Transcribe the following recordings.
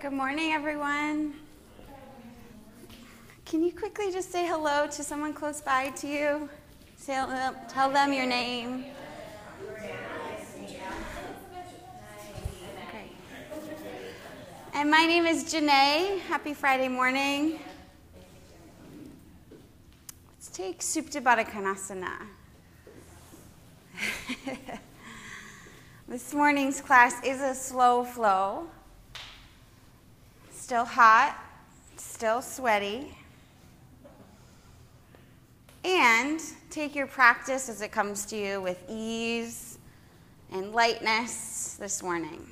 good morning, everyone. Can you quickly just say hello to someone close by to you? Say, uh, tell them your name. Great. And my name is Janae. Happy Friday morning. Let's take Supta Baddha Konasana. this morning's class is a slow flow. Still hot, still sweaty. And take your practice as it comes to you with ease and lightness this morning.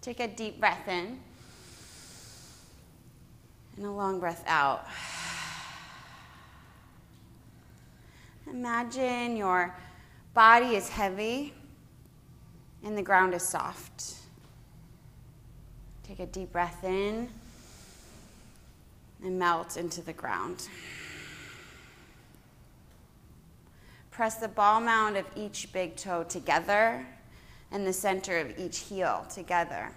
Take a deep breath in and a long breath out. Imagine your body is heavy and the ground is soft. Take a deep breath in and melt into the ground. Press the ball mound of each big toe together and the center of each heel together.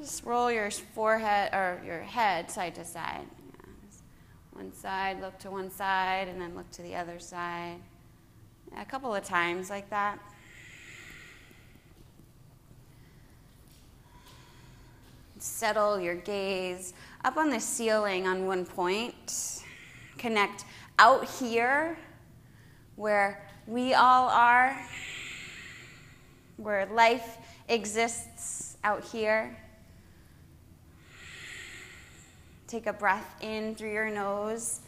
Just roll your forehead or your head side to side. One side, look to one side, and then look to the other side. A couple of times like that. Settle your gaze up on the ceiling on one point. Connect out here where we all are, where life exists out here. Take a breath in through your nose,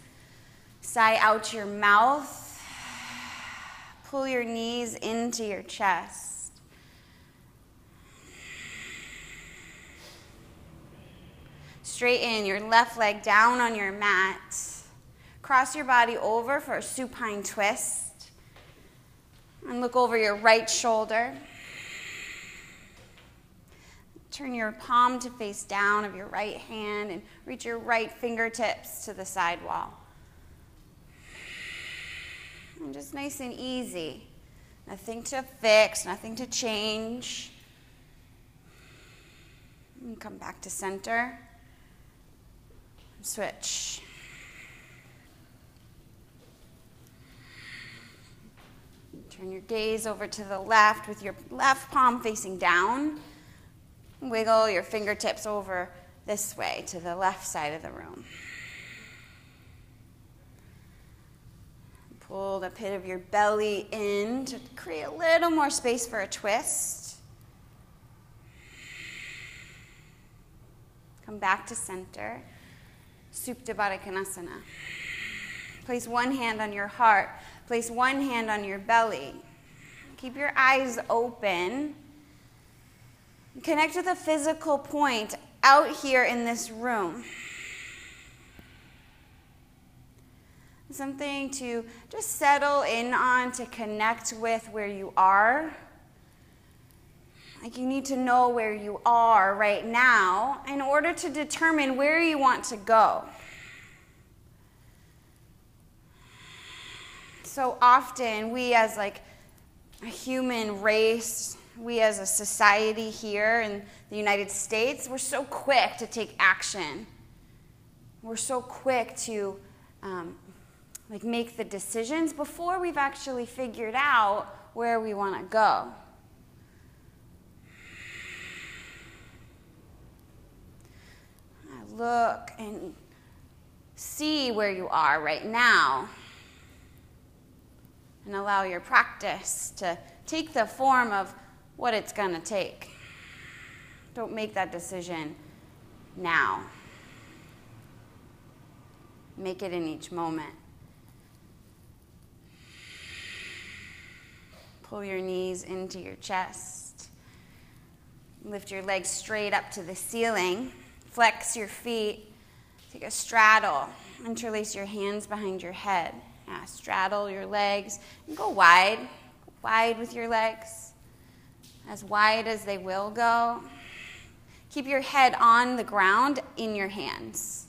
sigh out your mouth, pull your knees into your chest. Straighten your left leg down on your mat. Cross your body over for a supine twist. And look over your right shoulder. Turn your palm to face down of your right hand and reach your right fingertips to the side wall. And just nice and easy. Nothing to fix, nothing to change. And come back to center. Switch. Turn your gaze over to the left with your left palm facing down. Wiggle your fingertips over this way to the left side of the room. Pull the pit of your belly in to create a little more space for a twist. Come back to center. Supta Konasana. Place one hand on your heart. Place one hand on your belly. Keep your eyes open. Connect with a physical point out here in this room. Something to just settle in on, to connect with where you are. Like you need to know where you are right now in order to determine where you want to go. So often, we as like a human race, we as a society here in the United States, we're so quick to take action. We're so quick to um, like make the decisions before we've actually figured out where we want to go. Look and see where you are right now. And allow your practice to take the form of what it's going to take. Don't make that decision now. Make it in each moment. Pull your knees into your chest. Lift your legs straight up to the ceiling. Flex your feet. Take a straddle. Interlace your hands behind your head. Yeah, straddle your legs and go wide. Wide with your legs. As wide as they will go. Keep your head on the ground in your hands.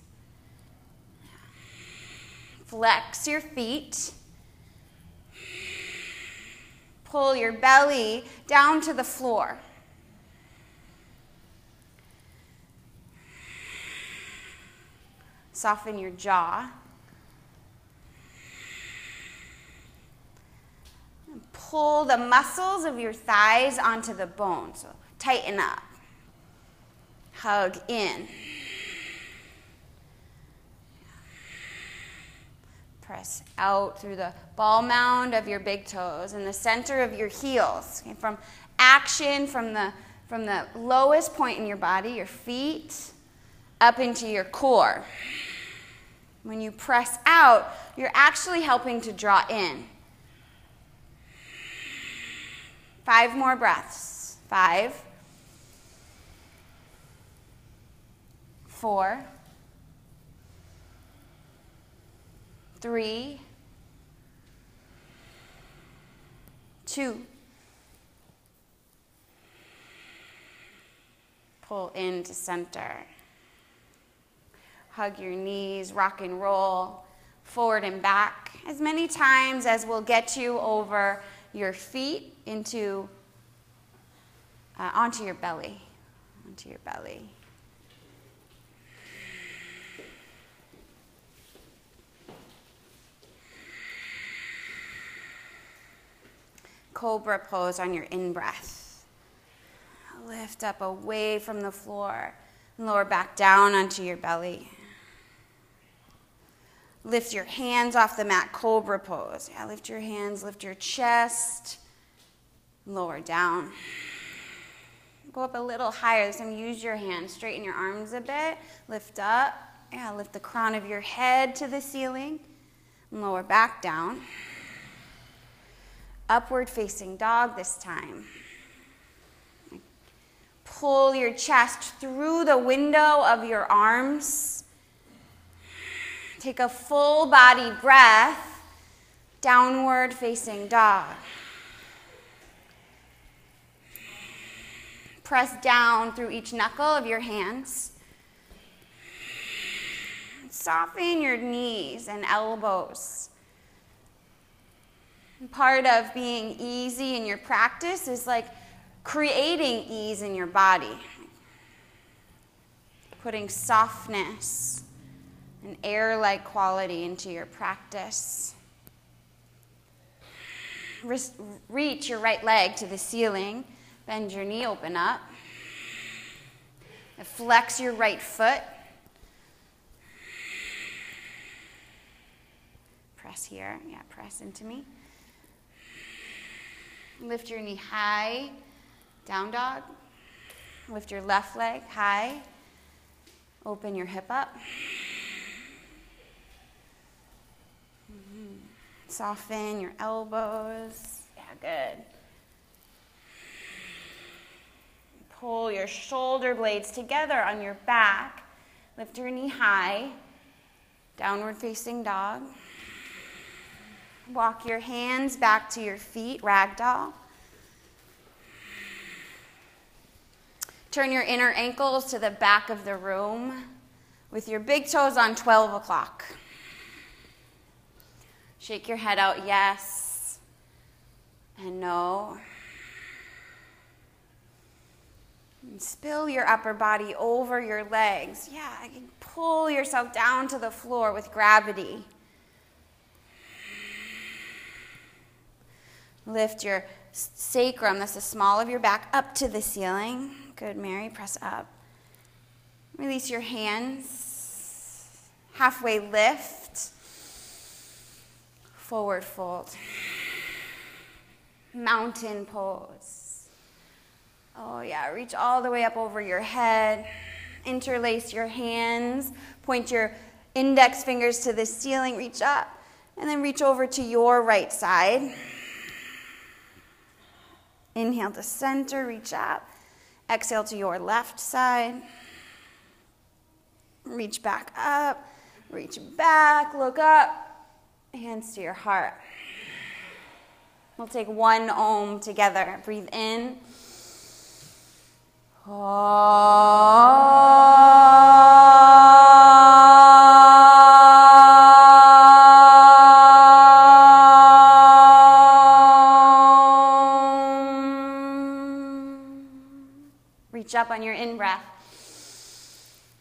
Flex your feet. pull your belly down to the floor. Soften your jaw. Pull the muscles of your thighs onto the bone. So tighten up. Hug in. Press out through the ball mound of your big toes and the center of your heels. Okay, from action from the, from the lowest point in your body, your feet, up into your core. When you press out, you're actually helping to draw in. Five more breaths. Five, four, three, two. Pull into center. Hug your knees, rock and roll forward and back as many times as will get you over your feet into uh, onto your belly, onto your belly. Cobra pose on your in breath. Lift up away from the floor. and Lower back down onto your belly. Lift your hands off the mat, cobra pose. Yeah, lift your hands, lift your chest. Lower down. Go up a little higher. This time, use your hands. Straighten your arms a bit. Lift up. Yeah, lift the crown of your head to the ceiling. Lower back down. Upward facing dog this time. Pull your chest through the window of your arms. Take a full body breath. Downward facing dog. Press down through each knuckle of your hands. Soften your knees and elbows. Part of being easy in your practice is like creating ease in your body, putting softness air like quality into your practice. Reach your right leg to the ceiling, bend your knee open up, flex your right foot. Press here, yeah, press into me. Lift your knee high, down dog. Lift your left leg high. Open your hip up. Soften your elbows. Yeah, good. Pull your shoulder blades together on your back. Lift your knee high. Downward facing dog. Walk your hands back to your feet, ragdoll. Turn your inner ankles to the back of the room with your big toes on 12 o'clock. Shake your head out, yes and no. And spill your upper body over your legs. Yeah, pull yourself down to the floor with gravity. Lift your sacrum, that's the small of your back, up to the ceiling. Good, Mary. Press up. Release your hands. Halfway lift. Forward fold. Mountain pose. Oh, yeah. Reach all the way up over your head. Interlace your hands. Point your index fingers to the ceiling. Reach up. And then reach over to your right side. Inhale to center, reach up. Exhale to your left side. Reach back up, reach back, look up, Hands to your heart. We'll take one om together. Breathe in. Oh. up on your in breath.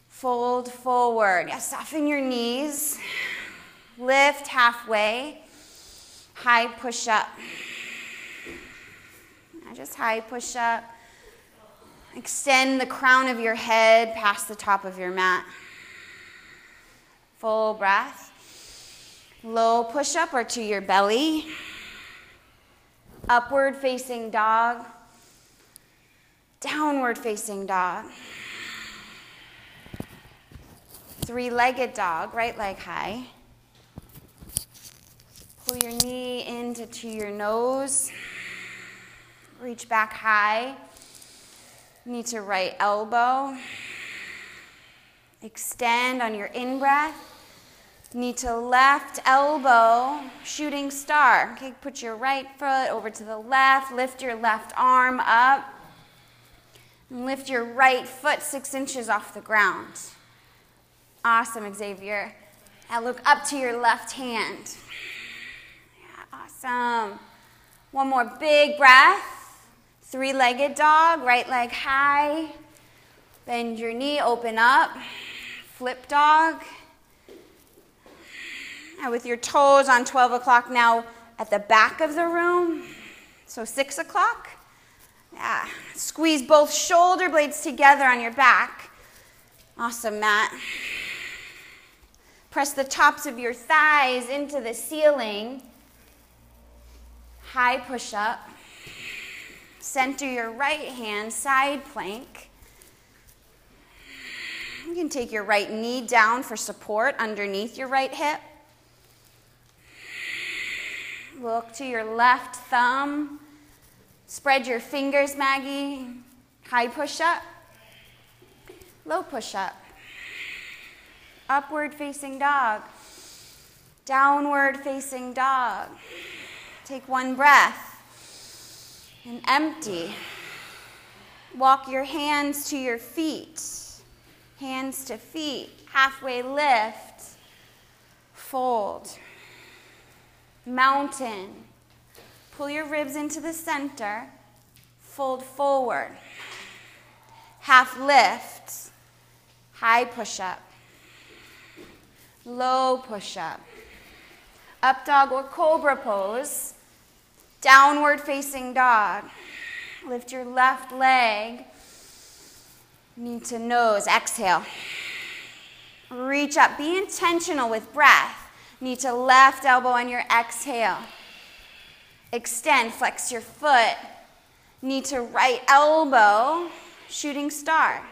Fold forward. Soften your knees. Lift halfway. High push up. Just high push up. Extend the crown of your head past the top of your mat. Full breath. Low push up or to your belly. Upward facing dog. Downward facing dog. Three legged dog, right leg high. Pull your knee into to your nose. Reach back high. Knee to right elbow. Extend on your in breath. Knee to left elbow, shooting star. Okay, put your right foot over to the left. Lift your left arm up. And lift your right foot six inches off the ground. Awesome, Xavier. Now look up to your left hand. Awesome. One more big breath. Three legged dog, right leg high. Bend your knee, open up. Flip dog. And with your toes on 12 o'clock now at the back of the room. So 6 o'clock. Yeah. Squeeze both shoulder blades together on your back. Awesome, Matt. Press the tops of your thighs into the ceiling. High push up. Center your right hand, side plank. You can take your right knee down for support underneath your right hip. Look to your left thumb. Spread your fingers, Maggie. High push up. Low push up. Upward facing dog. Downward facing dog. Take one breath and empty. Walk your hands to your feet, hands to feet, halfway lift, fold, mountain. Pull your ribs into the center, fold forward, half lift, high push up, low push up, up dog or cobra pose. Downward facing dog. Lift your left leg. Knee to nose. Exhale. Reach up. Be intentional with breath. Knee to left elbow on your exhale. Extend. Flex your foot. Knee to right elbow. Shooting star.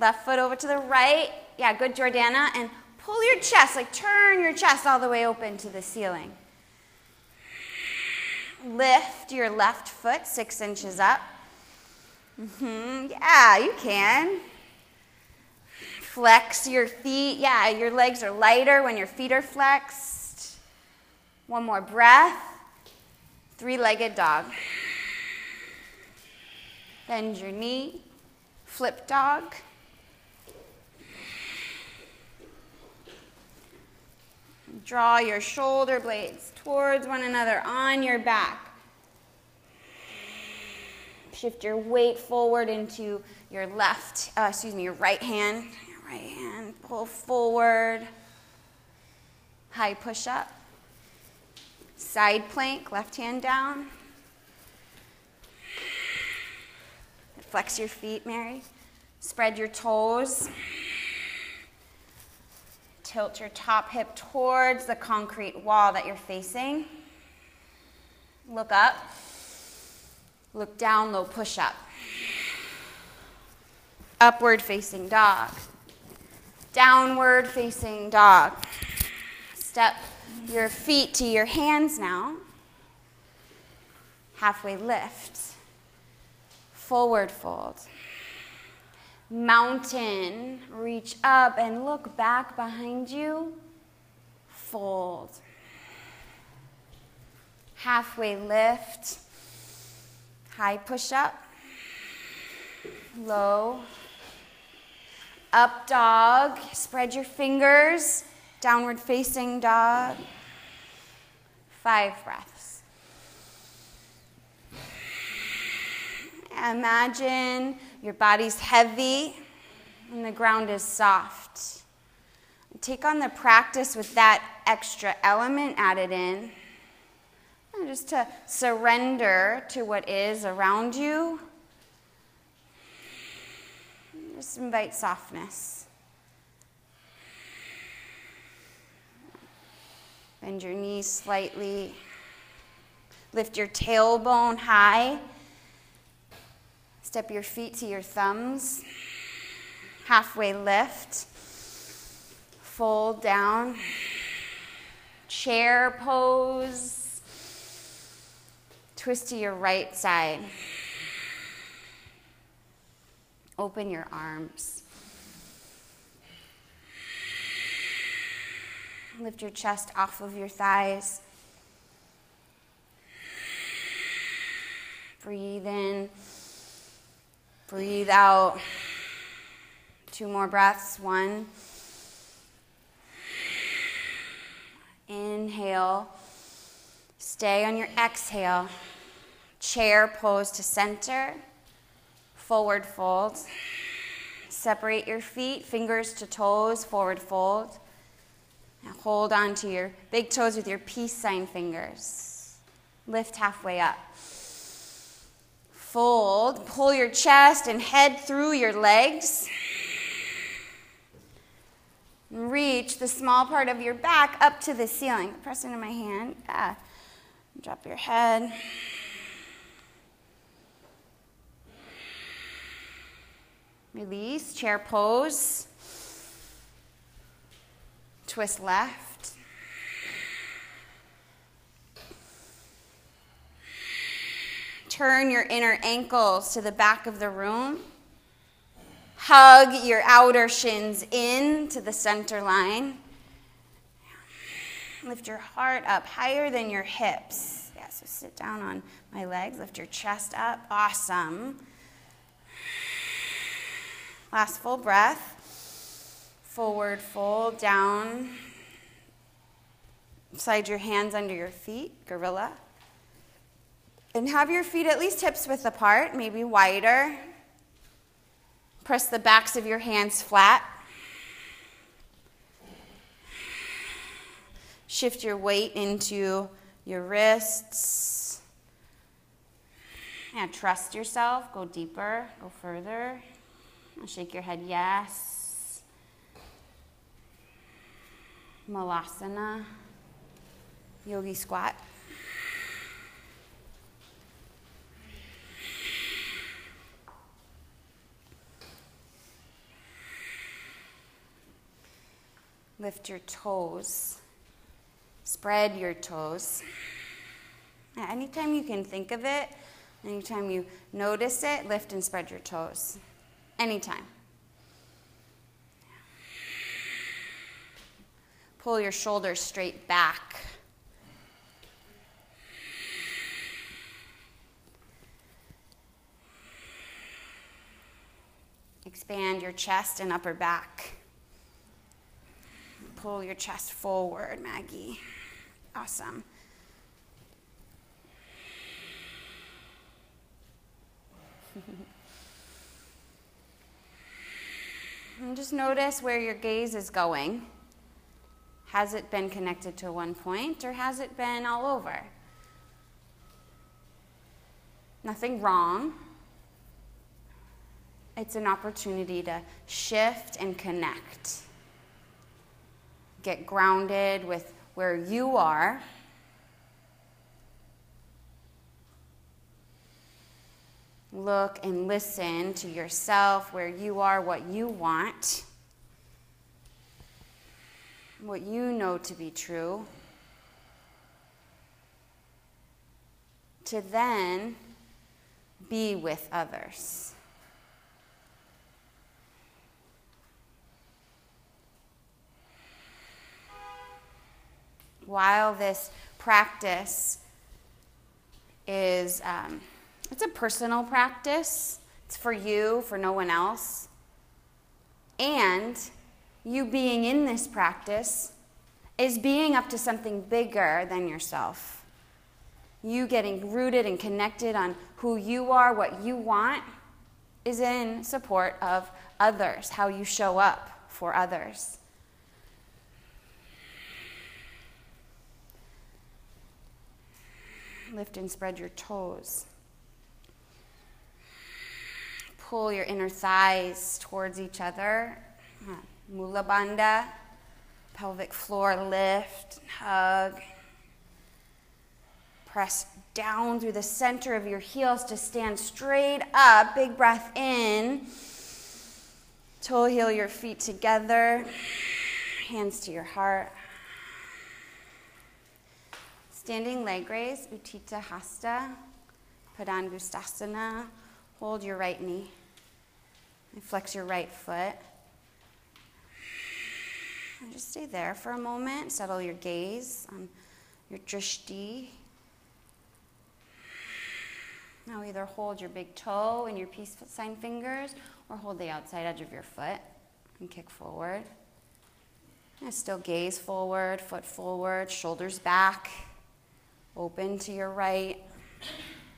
Left foot over to the right. Yeah, good, Jordana. And pull your chest, like turn your chest all the way open to the ceiling. Lift your left foot six inches up. Mm-hmm. Yeah, you can. Flex your feet. Yeah, your legs are lighter when your feet are flexed. One more breath. Three legged dog. Bend your knee. Flip dog. Draw your shoulder blades towards one another on your back. Shift your weight forward into your left, uh, excuse me, your right hand. Your right hand, pull forward. High push up. Side plank, left hand down. Flex your feet, Mary. Spread your toes. Tilt your top hip towards the concrete wall that you're facing. Look up. Look down, low push up. Upward facing dog. Downward facing dog. Step your feet to your hands now. Halfway lift. Forward fold mountain. Reach up and look back behind you. Fold. Halfway lift. High push up. Low. Up dog. Spread your fingers. Downward facing dog. Five breaths. Imagine your body's heavy and the ground is soft. Take on the practice with that extra element added in. Just to surrender to what is around you. Just invite softness. Bend your knees slightly. Lift your tailbone high. Step your feet to your thumbs. Halfway lift. Fold down. Chair pose. Twist to your right side. Open your arms. Lift your chest off of your thighs. Breathe in. Breathe out. Two more breaths. One. Inhale. Stay on your exhale. Chair pose to center. Forward fold. Separate your feet, fingers to toes, forward fold. Now hold on to your big toes with your peace sign fingers. Lift halfway up. Fold, pull your chest and head through your legs. Reach the small part of your back up to the ceiling. Press into my hand. Ah. Drop your head. Release, chair pose. Twist left. Turn your inner ankles to the back of the room. Hug your outer shins in to the center line. Lift your heart up higher than your hips. Yeah, so sit down on my legs. Lift your chest up. Awesome. Last full breath. Forward fold down. Slide your hands under your feet, gorilla. And have your feet at least hips width apart, maybe wider. Press the backs of your hands flat. Shift your weight into your wrists. And trust yourself. Go deeper, go further. Shake your head, yes. Malasana, yogi squat. Lift your toes. Spread your toes. Anytime you can think of it, anytime you notice it, lift and spread your toes. Anytime. Pull your shoulders straight back. Expand your chest and upper back. Pull your chest forward, Maggie. Awesome. and just notice where your gaze is going. Has it been connected to one point or has it been all over? Nothing wrong. It's an opportunity to shift and connect get grounded with where you are. Look and listen to yourself, where you are, what you want, what you know to be true. To then be with others. While this practice is um, it's a personal practice. It's for you for no one else. And you being in this practice is being up to something bigger than yourself. You getting rooted and connected on who you are, what you want, is in support of others, how you show up for others. Lift and spread your toes. Pull your inner thighs towards each other. Mula bandha, pelvic floor lift, hug. Press down through the center of your heels to stand straight up. Big breath in. Toe heel your feet together, hands to your heart. Standing leg raise, Utthita Hasta, Padangusthasana. Hold your right knee. And flex your right foot. And just stay there for a moment. Settle your gaze on your drishti, now either hold your big toe in your peace sign fingers or hold the outside edge of your foot and kick forward. And still gaze forward, foot forward, shoulders back, open to your right,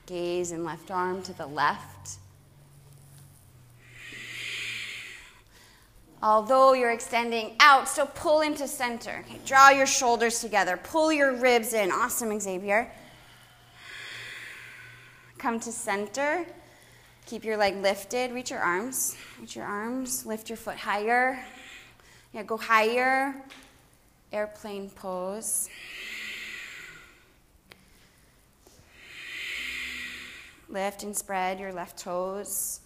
gaze and left arm to the left. Although you're extending out, still pull into center. Okay, draw your shoulders together, pull your ribs in. Awesome, Xavier. Come to center. Keep your leg lifted. Reach your arms. Reach your arms. Lift your foot higher. Yeah, go higher. Airplane pose. Lift and spread your left toes.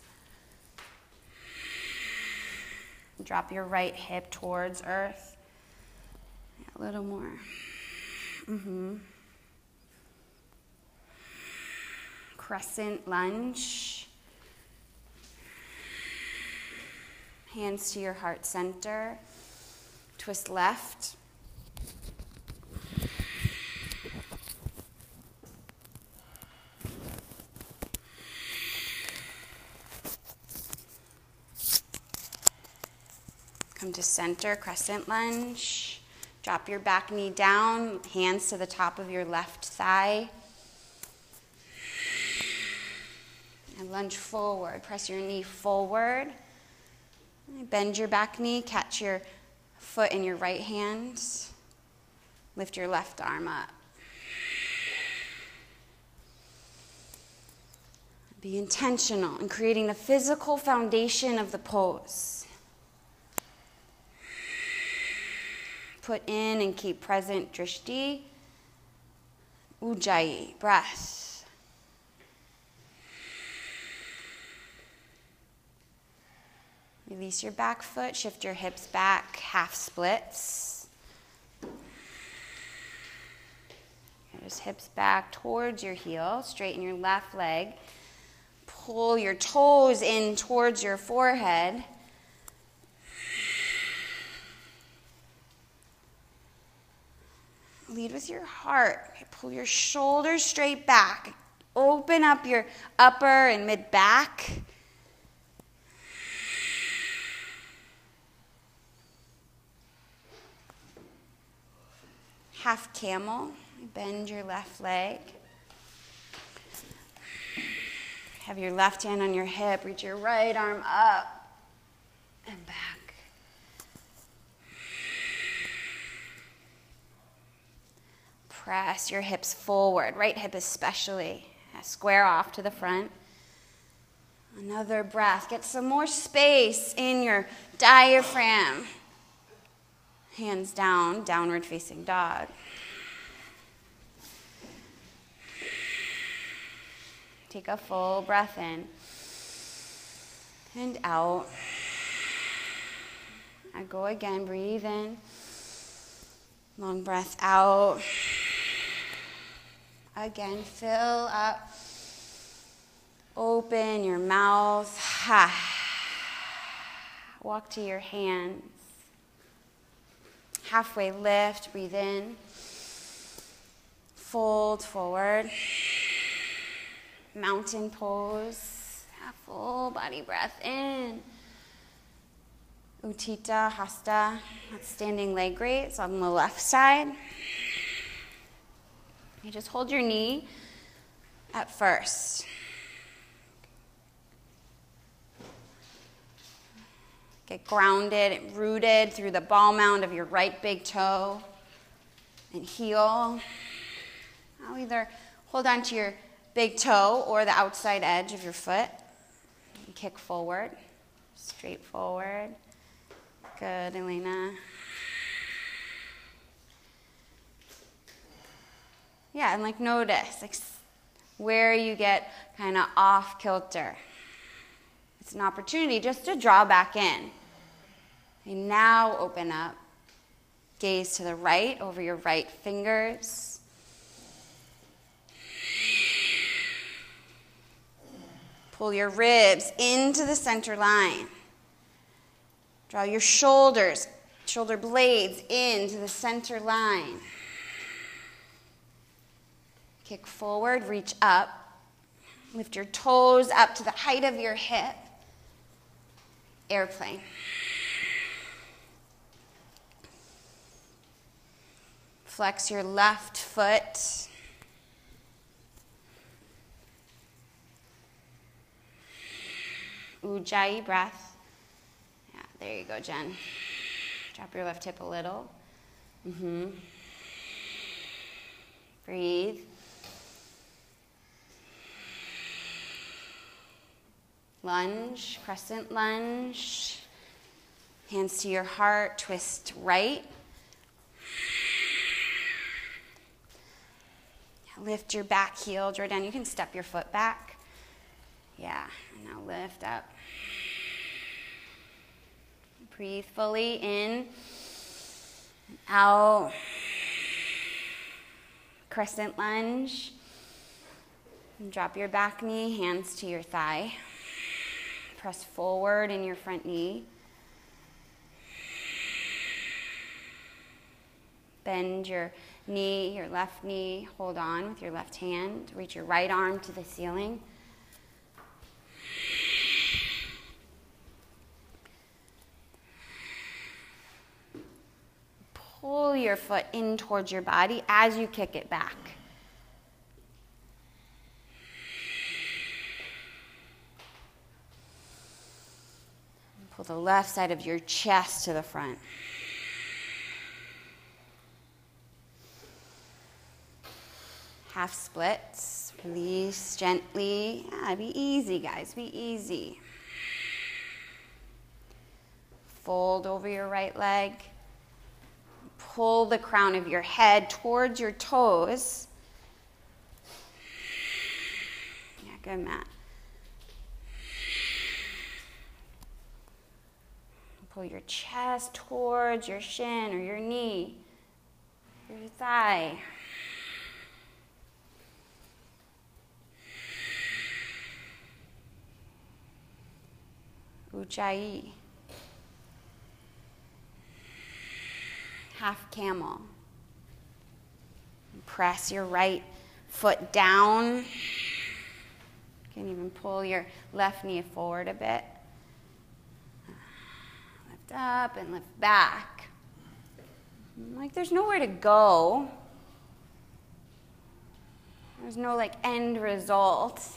Drop your right hip towards earth. A little more. Mm-hmm. crescent lunge. Hands to your heart center. Twist left. Come to center, crescent lunge. Drop your back knee down, hands to the top of your left thigh. And lunge forward. Press your knee forward. Bend your back knee. Catch your foot in your right hand. Lift your left arm up. Be intentional in creating the physical foundation of the pose. Put in and keep present drishti. Ujjayi, breath. Release your back foot, shift your hips back, half splits. Just hips back towards your heel, straighten your left leg. Pull your toes in towards your forehead. Lead with your heart. Pull your shoulders straight back. Open up your upper and mid back. half camel. Bend your left leg. Have your left hand on your hip. Reach your right arm up and back. Press your hips forward, right hip especially. Square off to the front. Another breath. Get some more space in your diaphragm. Hands down, downward facing dog. Take a full breath in and out. I go again, breathe in. Long breath out. Again, fill up. Open your mouth. Walk to your hands halfway lift, breathe in. Fold forward. Mountain pose. Full body breath in. Utthita Hasta, that's standing leg raise on the left side. You just hold your knee at first. Get grounded and rooted through the ball mound of your right big toe and heel. Now either hold on to your big toe or the outside edge of your foot. And kick forward, straight forward. Good, Elena. Yeah, and like notice like where you get kind of off kilter. It's an opportunity just to draw back in. And now open up. Gaze to the right over your right fingers. Pull your ribs into the center line. Draw your shoulders, shoulder blades into the center line. Kick forward, reach up. Lift your toes up to the height of your hip. Airplane. Flex your left foot. Ujjayi breath. Yeah, there you go, Jen. Drop your left hip a little. Mm-hmm. Breathe. Lunge, crescent lunge. Hands to your heart, twist right. Lift your back heel, Jordan. You can step your foot back. Yeah, now lift up. Breathe fully in, out. Crescent lunge. And drop your back knee, hands to your thigh. Press forward in your front knee. Bend your knee, your left knee, hold on with your left hand. Reach your right arm to the ceiling. Pull your foot in towards your body as you kick it back. Pull the left side of your chest to the front. Half splits. Release gently. Yeah, be easy, guys. Be easy. Fold over your right leg. Pull the crown of your head towards your toes. Yeah, good, Matt. Pull your chest towards your shin or your knee, your thigh. Ujjayi. Half camel. Press your right foot down. You can even pull your left knee forward a bit up and lift back. Like there's nowhere to go. There's no like end result.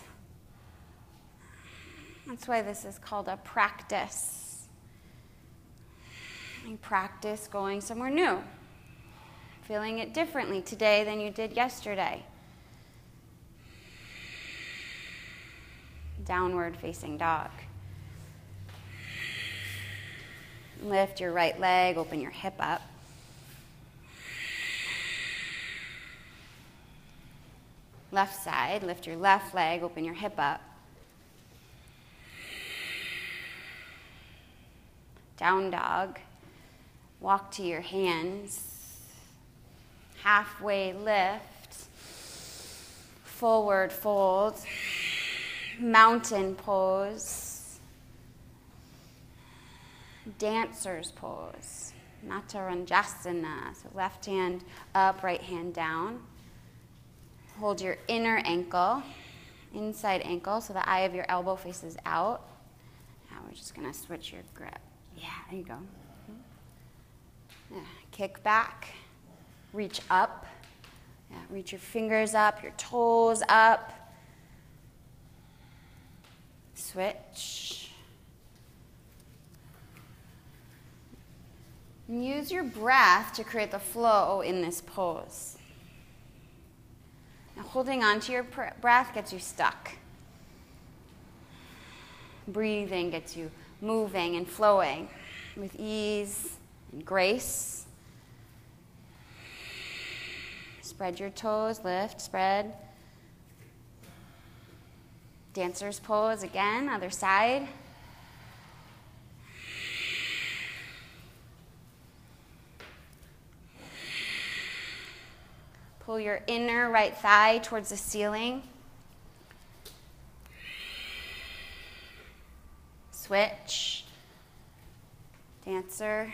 That's why this is called a practice. You practice going somewhere new, feeling it differently today than you did yesterday. Downward facing dog. Lift your right leg, open your hip up. Left side, lift your left leg, open your hip up. Down dog. Walk to your hands. Halfway lift. Forward fold. Mountain pose dancer's pose, Natarajanasana. So left hand up, right hand down. Hold your inner ankle, inside ankle, so the eye of your elbow faces out. Now we're just going to switch your grip. Yeah, there you go. Yeah, kick back, reach up. Yeah, reach your fingers up, your toes up. Switch. And use your breath to create the flow in this pose. Now, holding on to your breath gets you stuck. Breathing gets you moving and flowing with ease and grace. Spread your toes, lift, spread. Dancer's pose again, other side. Pull your inner right thigh towards the ceiling. Switch. Dancer.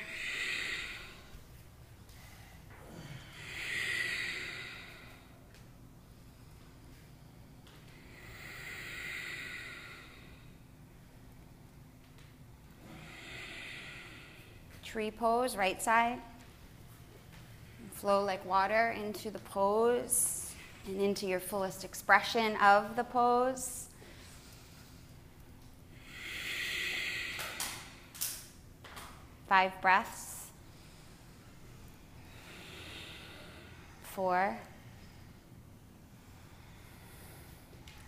Tree pose, right side. Flow like water into the pose and into your fullest expression of the pose. Five breaths. Four.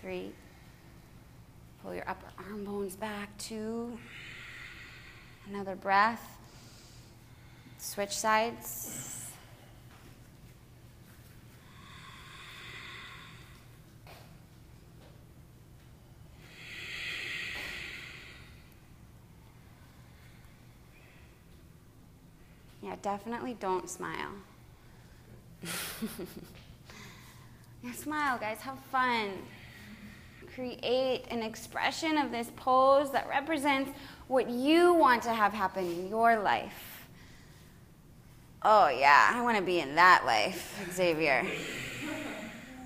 Three. Pull your upper arm bones back. Two. Another breath. Switch sides. Yeah, definitely don't smile. yeah, smile, guys. Have fun. Create an expression of this pose that represents what you want to have happen in your life. Oh, yeah, I want to be in that life, Xavier.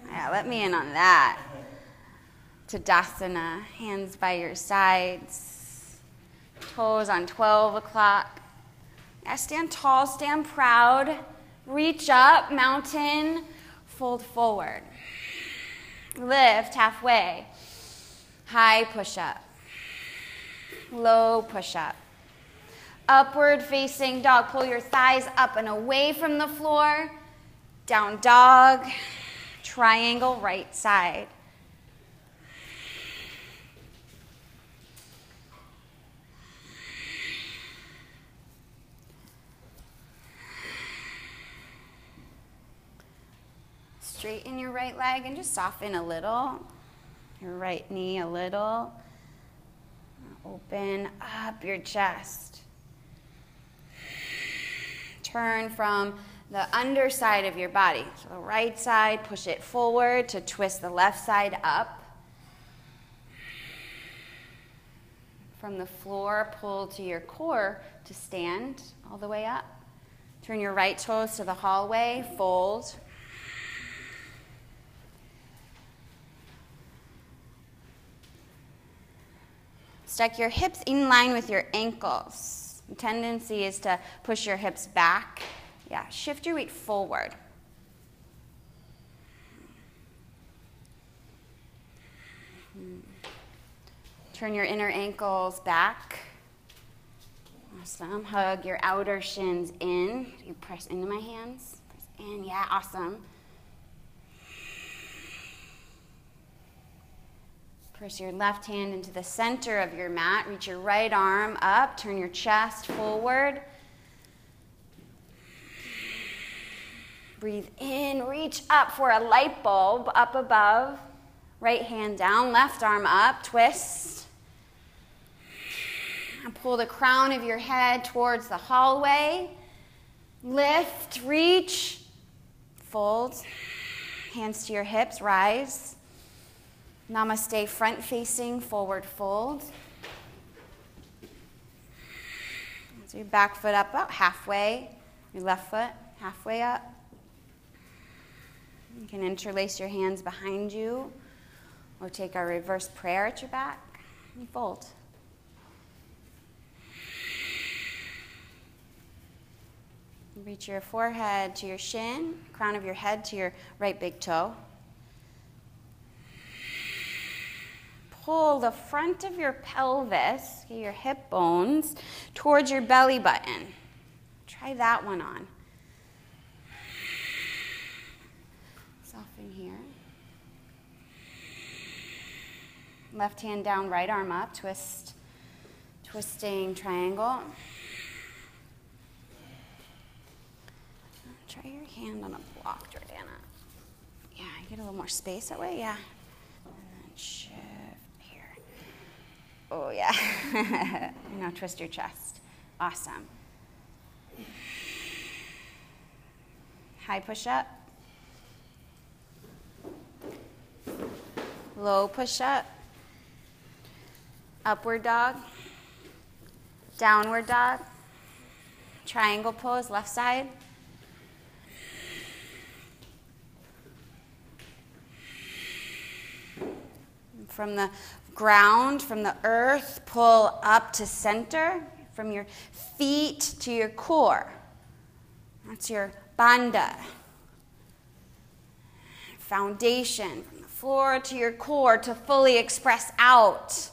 Yeah, let me in on that. Tadasana, hands by your sides, toes on 12 o'clock. Stand tall, stand proud, reach up, mountain, fold forward. Lift halfway. High push up. Low push up. Upward facing dog. Pull your thighs up and away from the floor. Down dog. Triangle right side. Straighten your right leg and just soften a little. Your right knee a little. Open up your chest. Turn from the underside of your body. So the right side, push it forward to twist the left side up. From the floor, pull to your core to stand all the way up. Turn your right toes to the hallway, fold. Stack your hips in line with your ankles. The tendency is to push your hips back. Yeah, shift your weight forward. Turn your inner ankles back. Awesome. Hug your outer shins in. You press into my hands. Press in. Yeah, awesome. Press your left hand into the center of your mat. Reach your right arm up. Turn your chest forward. Breathe in. Reach up for a light bulb up above. Right hand down. Left arm up. Twist. And pull the crown of your head towards the hallway. Lift. Reach. Fold. Hands to your hips. Rise. Namaste, front facing, forward fold. So your back foot up about halfway, your left foot halfway up. You can interlace your hands behind you or take our reverse prayer at your back. You fold. Reach your forehead to your shin, crown of your head to your right big toe. Pull the front of your pelvis, your hip bones, towards your belly button. Try that one on. Soften here. Left hand down, right arm up, twist, twisting triangle. Try your hand on a block, Jordana. Yeah, get a little more space that way, yeah. And then shift. Oh, yeah. now twist your chest. Awesome. High push up. Low push up. Upward dog. Downward dog. Triangle pose, left side. From the ground, from the earth, pull up to center, from your feet to your core. That's your bandha. Foundation, from the floor to your core to fully express out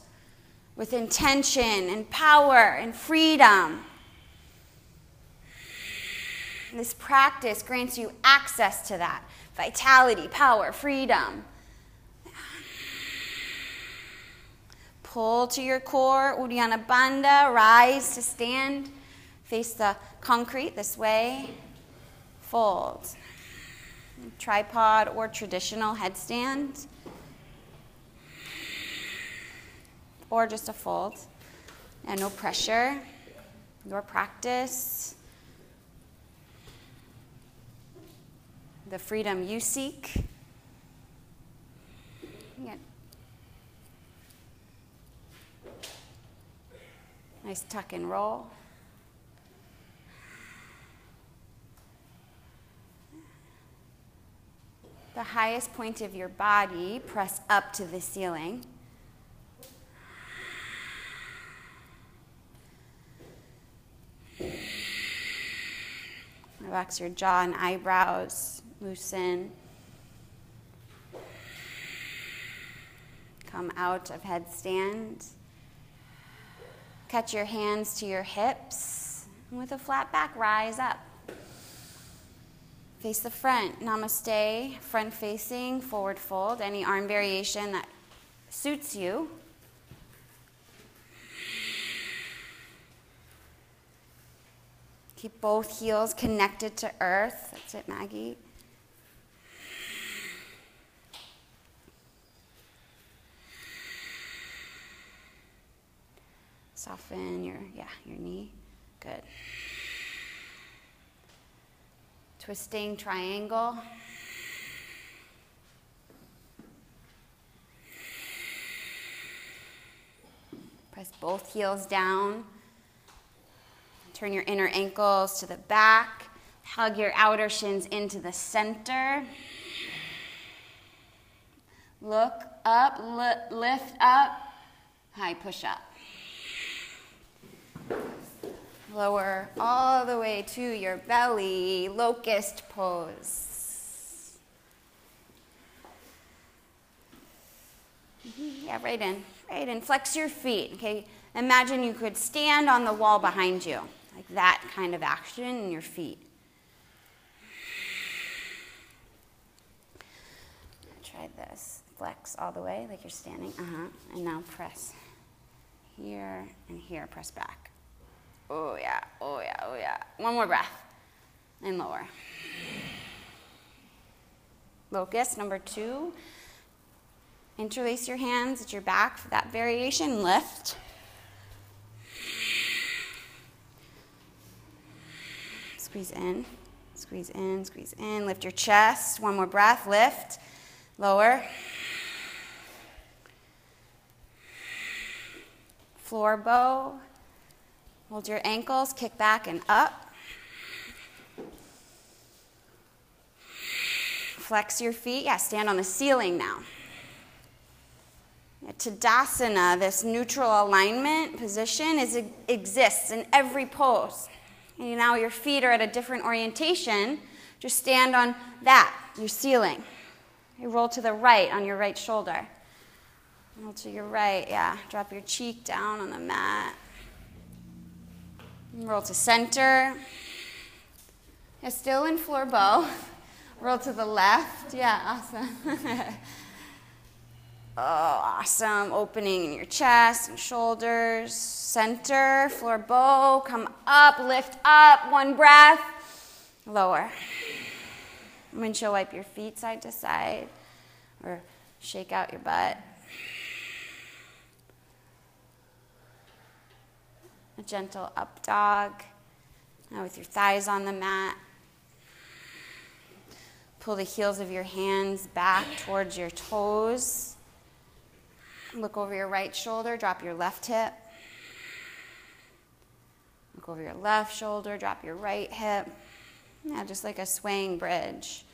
with intention and power and freedom. This practice grants you access to that vitality, power, freedom. Pull to your core, Uddiyana Bandha, rise to stand, face the concrete this way, fold. Tripod or traditional headstand, or just a fold. And no pressure, your practice, the freedom you seek. Yeah. Nice tuck and roll. The highest point of your body, press up to the ceiling. Relax your jaw and eyebrows, loosen. Come out of headstand. Catch your hands to your hips. And with a flat back, rise up. Face the front. Namaste, front facing, forward fold. Any arm variation that suits you. Keep both heels connected to earth. That's it, Maggie. Soften your, yeah, your knee. Good. Twisting triangle. Press both heels down. Turn your inner ankles to the back. Hug your outer shins into the center. Look up, li- lift up, high push up. Lower all the way to your belly, locust pose. Mm-hmm. Yeah, right in, right in. Flex your feet, okay? Imagine you could stand on the wall behind you, like that kind of action in your feet. Try this. Flex all the way, like you're standing. Uh huh. And now press here and here. Press back. Oh, yeah. Oh, yeah. Oh, yeah. One more breath. And lower. Locust number two. Interlace your hands at your back for that variation. Lift. Squeeze in. Squeeze in, squeeze in. Lift your chest. One more breath. Lift. Lower. Floor bow. Hold your ankles, kick back and up. Flex your feet. Yeah, stand on the ceiling now. Tadasana, this neutral alignment position, is, exists in every pose. And now your feet are at a different orientation. Just stand on that, your ceiling. You roll to the right on your right shoulder. Roll to your right, yeah. Drop your cheek down on the mat. Roll to center. Yeah, still in floor bow. Roll to the left. Yeah, awesome. oh, awesome. Opening in your chest and shoulders. Center, floor bow. Come up, lift up. One breath. Lower. Windshield wipe your feet side to side or shake out your butt. Gentle up dog. Now with your thighs on the mat. Pull the heels of your hands back towards your toes. Look over your right shoulder, drop your left hip. Look over your left shoulder, drop your right hip. Now, just like a swaying bridge.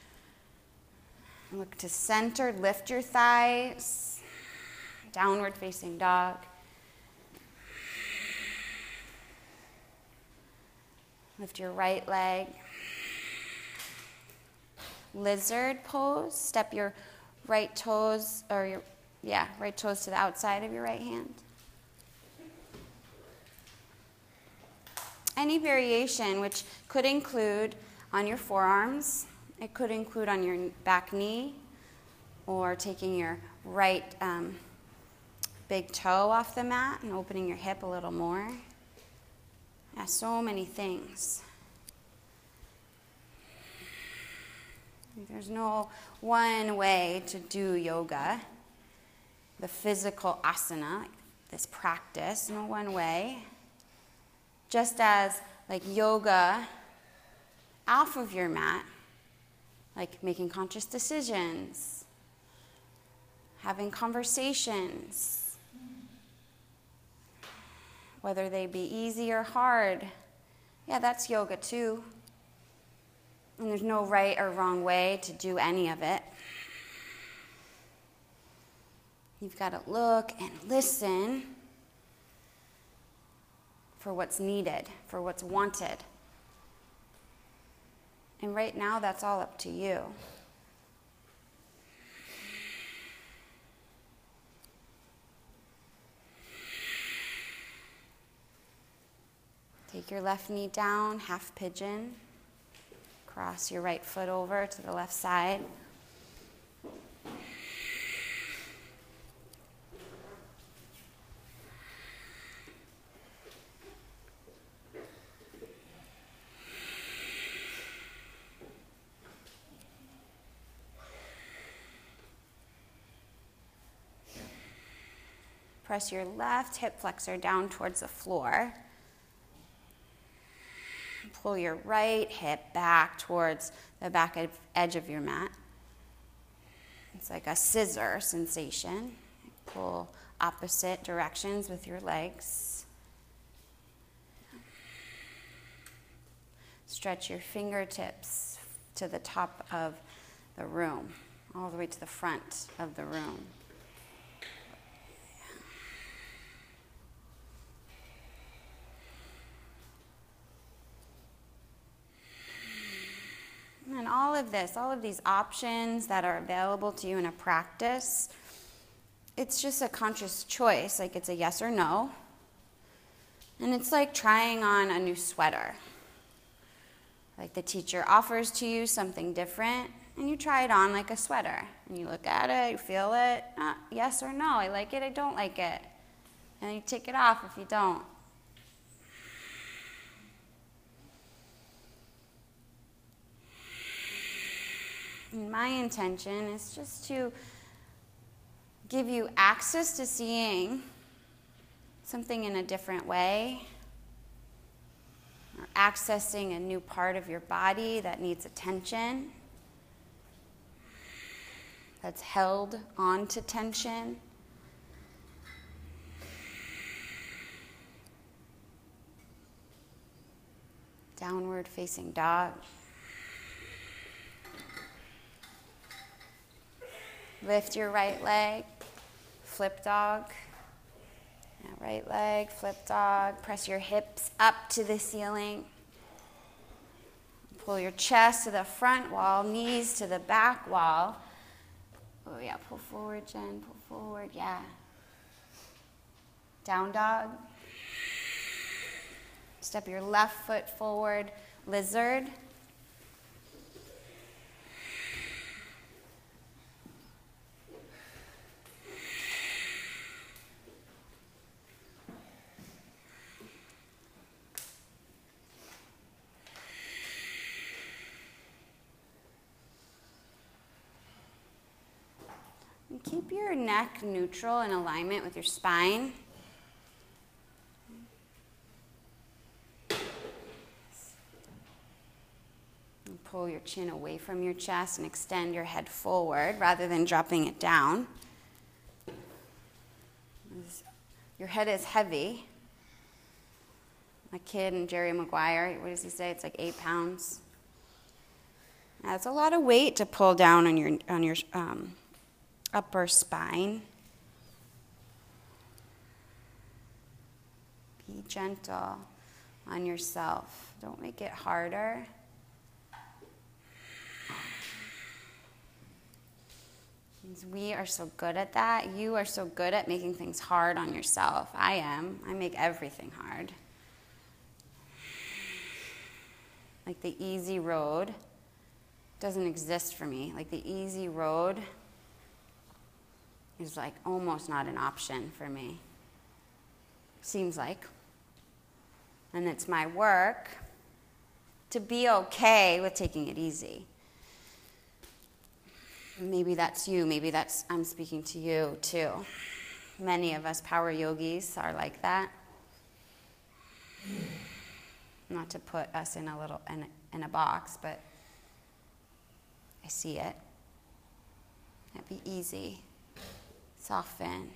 Look to center, lift your thighs. Downward facing dog. Lift your right leg. Lizard pose. Step your right toes, or your, yeah, right toes to the outside of your right hand. Any variation, which could include on your forearms, it could include on your back knee, or taking your right um, big toe off the mat and opening your hip a little more. Yeah, so many things. There's no one way to do yoga, the physical asana, this practice, no one way. Just as like yoga off of your mat, like making conscious decisions, having conversations, whether they be easy or hard. Yeah, that's yoga too. And there's no right or wrong way to do any of it. You've got to look and listen for what's needed, for what's wanted. And right now, that's all up to you. Take your left knee down, half pigeon. Cross your right foot over to the left side. Press your left hip flexor down towards the floor. Pull your right hip back towards the back edge of your mat. It's like a scissor sensation. Pull opposite directions with your legs. Stretch your fingertips to the top of the room, all the way to the front of the room. And all of this, all of these options that are available to you in a practice, it's just a conscious choice. Like it's a yes or no. And it's like trying on a new sweater. Like the teacher offers to you something different, and you try it on like a sweater. And you look at it, you feel it, uh, yes or no, I like it, I don't like it. And you take it off if you don't. My intention is just to give you access to seeing something in a different way, or accessing a new part of your body that needs attention, that's held on to tension. Downward facing dog. Lift your right leg, flip dog. right leg, flip dog. Press your hips up to the ceiling. Pull your chest to the front wall, knees to the back wall. Oh, yeah, pull forward, Jen, pull forward, yeah. Down dog. Step your left foot forward, lizard. Keep your neck neutral in alignment with your spine. And pull your chin away from your chest and extend your head forward rather than dropping it down. Your head is heavy. My kid and Jerry Maguire, what does he say? It's like eight pounds. That's a lot of weight to pull down on your on your um, upper spine. Be gentle on yourself. Don't make it harder. We are so good at that. You are so good at making things hard on yourself. I am. I make everything hard. Like the easy road doesn't exist for me. Like the easy road is like almost not an option for me. Seems like. And it's my work to be okay with taking it easy. Maybe that's you, maybe that's I'm speaking to you too. Many of us power yogis are like that. Not to put us in a little in, in a box, but I see it. It'd be easy. Soften.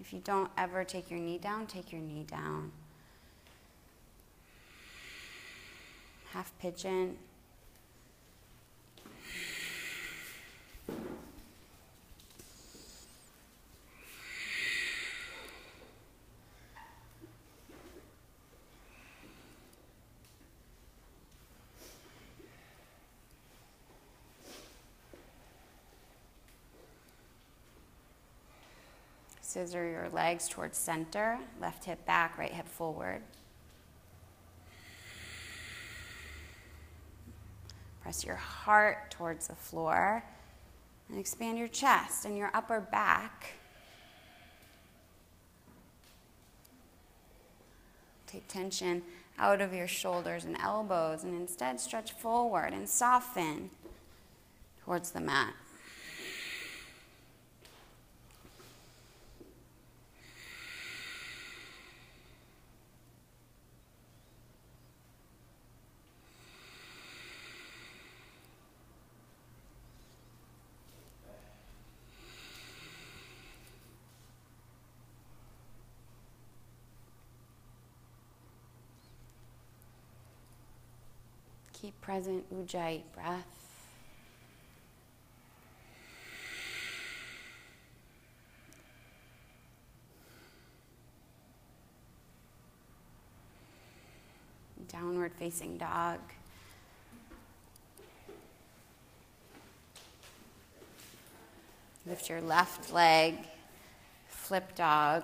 If you don't ever take your knee down, take your knee down. Half pigeon. Scissor your legs towards center, left hip back, right hip forward. Press your heart towards the floor and expand your chest and your upper back. Take tension out of your shoulders and elbows and instead stretch forward and soften towards the mat. Keep present, Ujjayi breath. Downward facing dog. Lift your left leg, flip dog.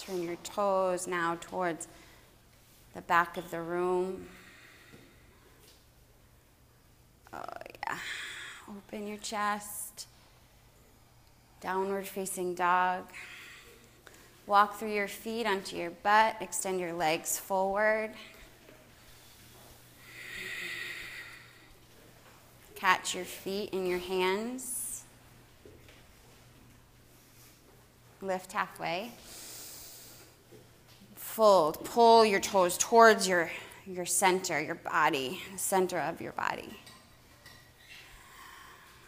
Turn your toes now towards the back of the room. Oh, yeah. Open your chest. Downward facing dog. Walk through your feet onto your butt. Extend your legs forward. Catch your feet in your hands. Lift halfway fold, pull your toes towards your, your center, your body, the center of your body.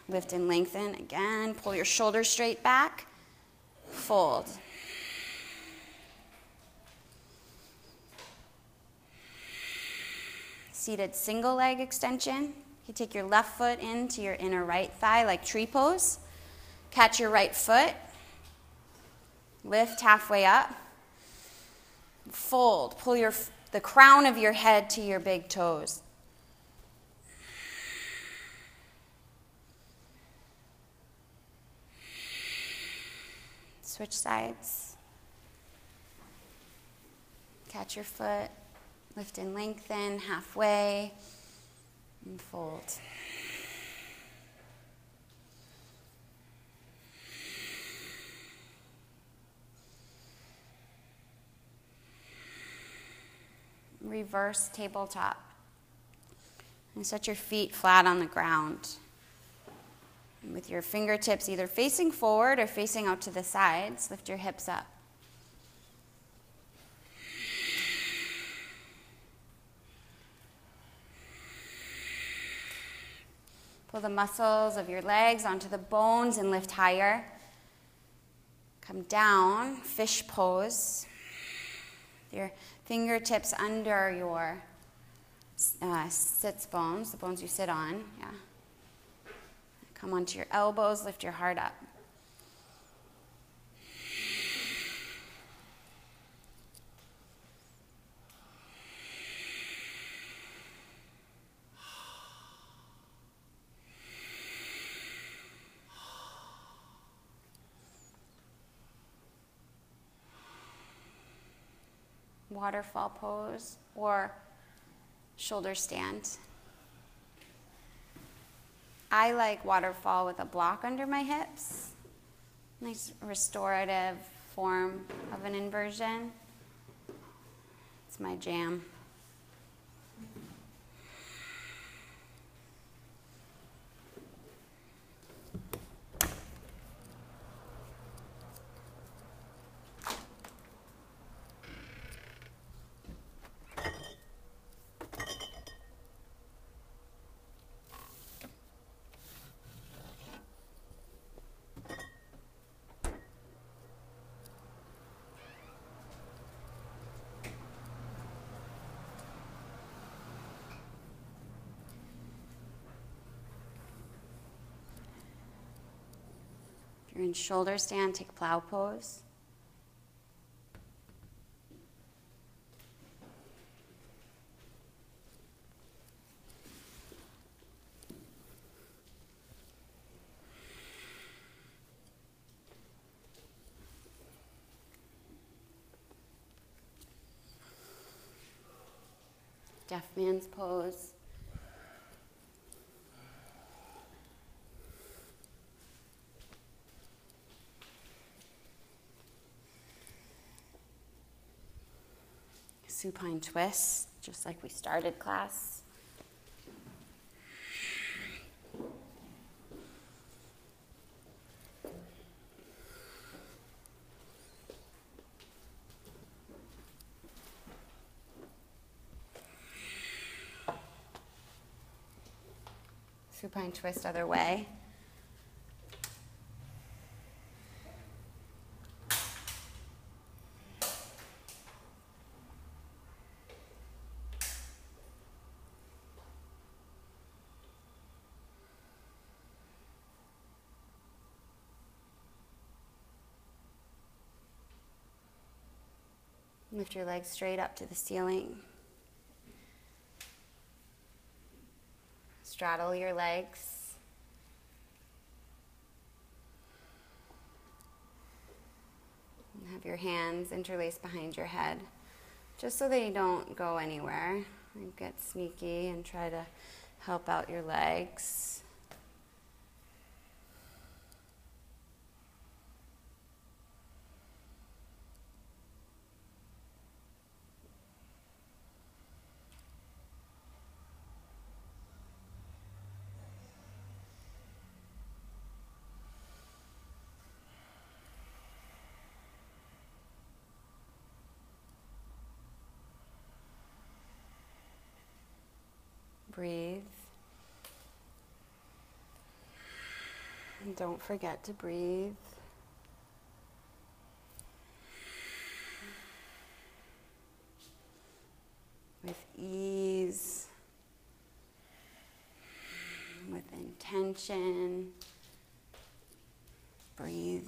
Lift and lengthen again. Pull your shoulders straight back. Fold. Seated single leg extension. You take your left foot into your inner right thigh like tree pose. Catch your right foot. Lift halfway up fold. Pull your, the crown of your head to your big toes. Switch sides. Catch your foot. Lift and lengthen halfway and fold. Reverse tabletop. And set your feet flat on the ground. And with your fingertips either facing forward or facing out to the sides, lift your hips up. Pull the muscles of your legs onto the bones and lift higher. Come down, fish pose. Your fingertips under your uh, sits bones, the bones you sit on. Yeah. Come onto your elbows, lift your heart up. Waterfall pose or shoulder stand. I like waterfall with a block under my hips. Nice restorative form of an inversion. It's my jam. Shoulder stand, take plow pose. Deaf man's pose. Supine twist, just like we started class. Supine twist other way. Lift your legs straight up to the ceiling. Straddle your legs. Have your hands interlaced behind your head, just so they don't go anywhere. And get sneaky and try to help out your legs. Breathe. And don't forget to breathe. With ease, with intention. Breathe.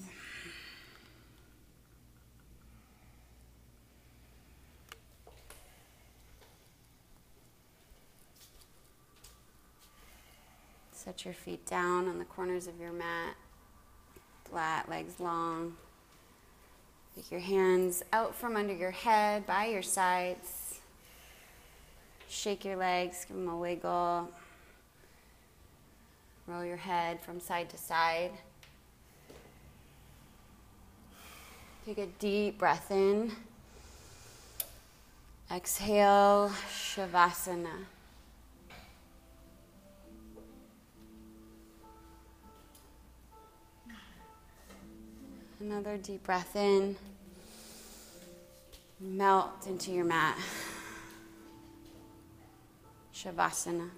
Set your feet down on the corners of your mat, flat, legs long. Take your hands out from under your head, by your sides. Shake your legs, give them a wiggle. Roll your head from side to side. Take a deep breath in. Exhale, Shavasana. Another deep breath in. Melt into your mat. Shavasana.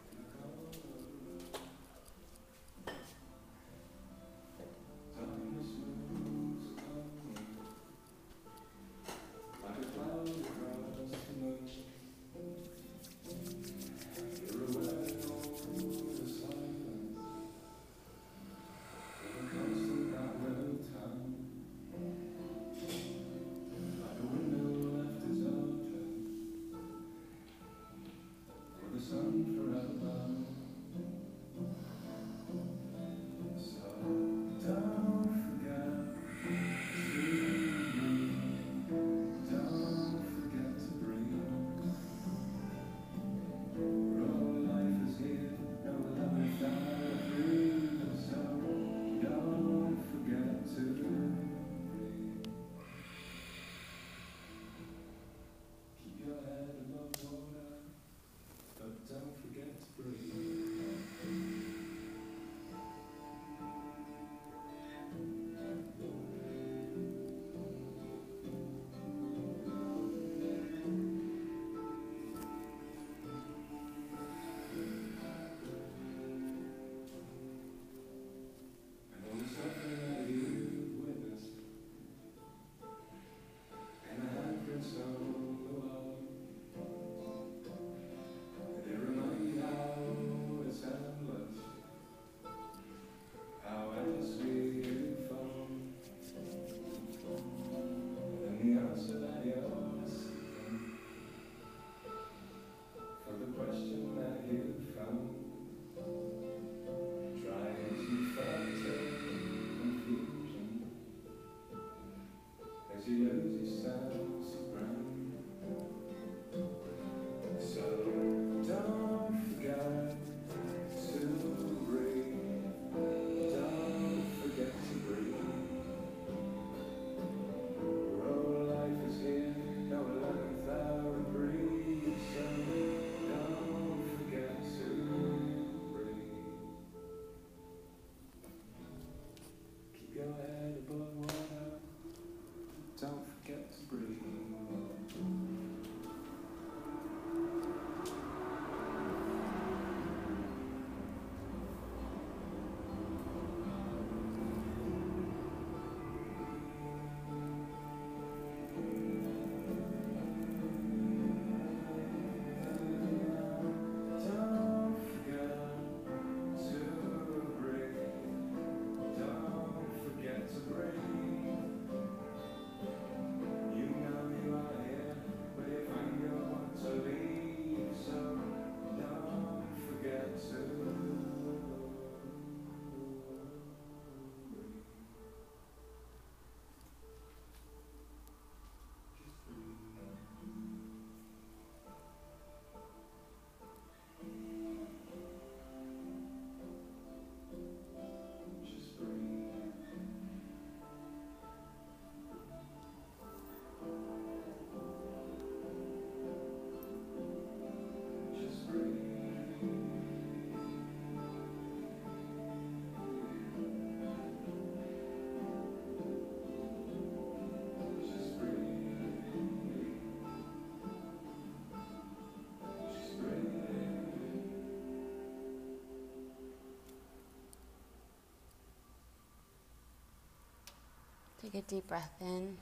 Take a deep breath in.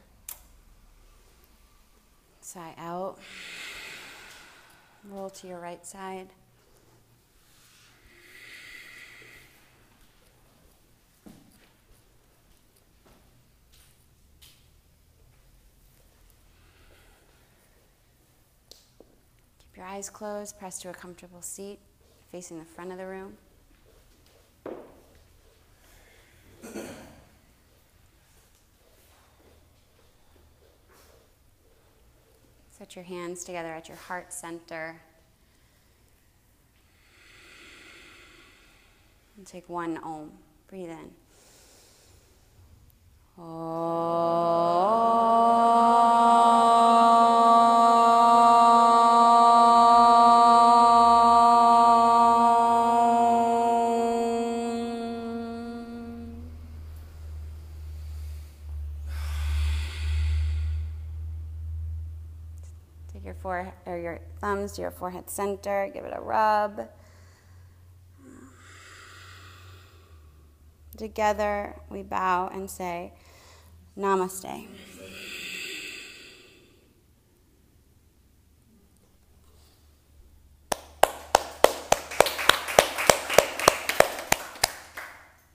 Sigh out. Roll to your right side. Keep your eyes closed, press to a comfortable seat facing the front of the room. Put your hands together at your heart center. And take one om. Breathe in. Take to your forehead center. Give it a rub. Together, we bow and say, Namaste.